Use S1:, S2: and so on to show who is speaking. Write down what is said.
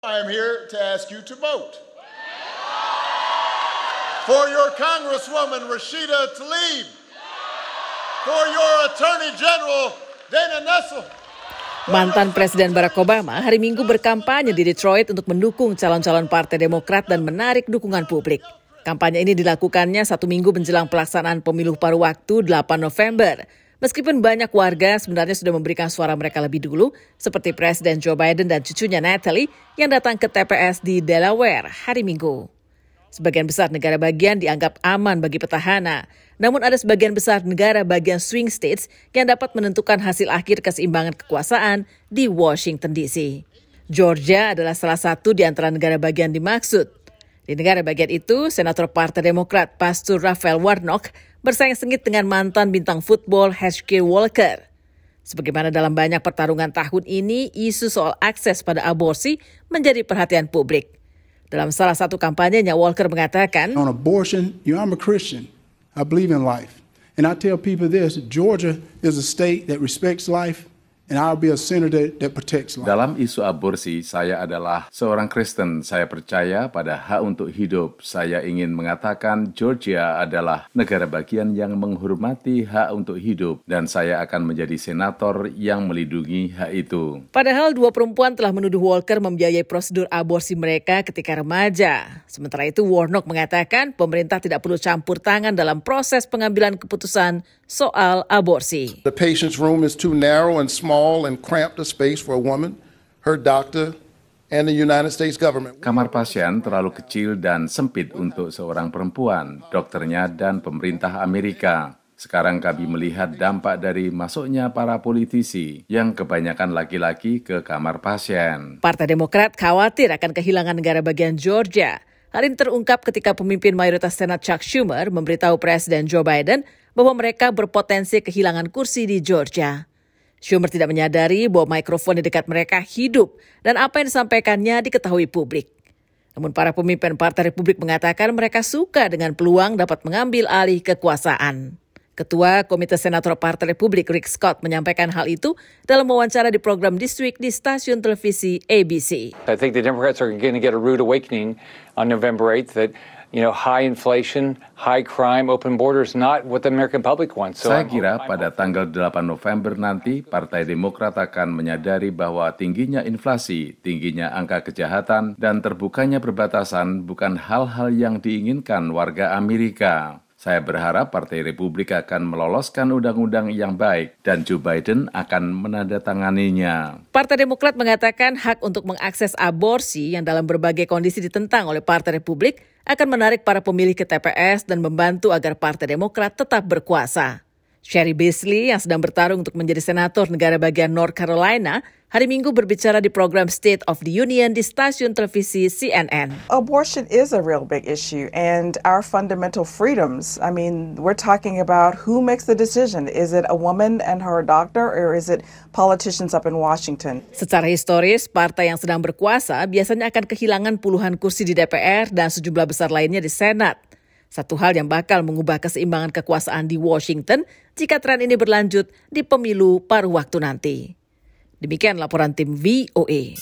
S1: I am here to ask you to vote for your Congresswoman Rashida Tlaib, for your Attorney General Dana Nessel.
S2: Mantan Presiden Barack Obama hari Minggu berkampanye di Detroit untuk mendukung calon-calon Partai Demokrat dan menarik dukungan publik. Kampanye ini dilakukannya satu minggu menjelang pelaksanaan pemilu paruh waktu 8 November. Meskipun banyak warga sebenarnya sudah memberikan suara mereka lebih dulu, seperti Presiden Joe Biden dan cucunya Natalie yang datang ke TPS di Delaware hari Minggu. Sebagian besar negara bagian dianggap aman bagi petahana, namun ada sebagian besar negara bagian swing states yang dapat menentukan hasil akhir keseimbangan kekuasaan di Washington DC. Georgia adalah salah satu di antara negara bagian dimaksud. Di negara bagian itu, Senator Partai Demokrat Pastor Raphael Warnock bersaing sengit dengan mantan bintang football H.K. Walker. Sebagaimana dalam banyak pertarungan tahun ini, isu soal akses pada aborsi menjadi perhatian publik. Dalam salah satu kampanyenya, Walker mengatakan,
S3: On abortion, you know, I'm a Christian. I believe in life. And I tell people this, Georgia is a state that respects life and I'll be a senator that protects life.
S4: Dalam isu aborsi, saya adalah seorang Kristen. Saya percaya pada hak untuk hidup. Saya ingin mengatakan Georgia adalah negara bagian yang menghormati hak untuk hidup dan saya akan menjadi senator yang melindungi hak itu.
S2: Padahal dua perempuan telah menuduh Walker membiayai prosedur aborsi mereka ketika remaja. Sementara itu Warnock mengatakan pemerintah tidak perlu campur tangan dalam proses pengambilan keputusan soal aborsi.
S1: The patient's room is too narrow and small and cramped a space for a woman, her doctor, and the United States government.
S4: Kamar pasien terlalu kecil dan sempit untuk seorang perempuan, dokternya dan pemerintah Amerika. Sekarang kami melihat dampak dari masuknya para politisi yang kebanyakan laki-laki ke kamar pasien.
S2: Partai Demokrat khawatir akan kehilangan negara bagian Georgia. Hal ini terungkap ketika pemimpin mayoritas Senat Chuck Schumer memberitahu Presiden Joe Biden bahwa mereka berpotensi kehilangan kursi di Georgia. Schumer tidak menyadari bahwa mikrofon di dekat mereka hidup dan apa yang disampaikannya diketahui publik. Namun para pemimpin Partai Republik mengatakan mereka suka dengan peluang dapat mengambil alih kekuasaan. Ketua Komite Senator Partai Republik Rick Scott menyampaikan hal itu dalam wawancara di program This Week di stasiun televisi ABC.
S5: I think the Democrats are going to get a rude awakening on November 8th that you know, high inflation, high crime, open borders, not what the American public wants.
S4: So Saya kira pada tanggal 8 November nanti, Partai Demokrat akan menyadari bahwa tingginya inflasi, tingginya angka kejahatan, dan terbukanya perbatasan bukan hal-hal yang diinginkan warga Amerika. Saya berharap Partai Republik akan meloloskan undang-undang yang baik dan Joe Biden akan menandatanganinya.
S2: Partai Demokrat mengatakan hak untuk mengakses aborsi yang dalam berbagai kondisi ditentang oleh Partai Republik akan menarik para pemilih ke TPS dan membantu agar Partai Demokrat tetap berkuasa. Sherry Beasley yang sedang bertarung untuk menjadi senator negara bagian North Carolina hari Minggu berbicara di program State of the Union di stasiun televisi CNN.
S6: Abortion is a real big issue and our fundamental freedoms. I mean, we're talking about who makes the decision. Is it a woman and her doctor or is it politicians up in Washington?
S2: Secara historis, partai yang sedang berkuasa biasanya akan kehilangan puluhan kursi di DPR dan sejumlah besar lainnya di Senat. Satu hal yang bakal mengubah keseimbangan kekuasaan di Washington jika tren ini berlanjut di pemilu paruh waktu nanti. Demikian laporan tim VOA.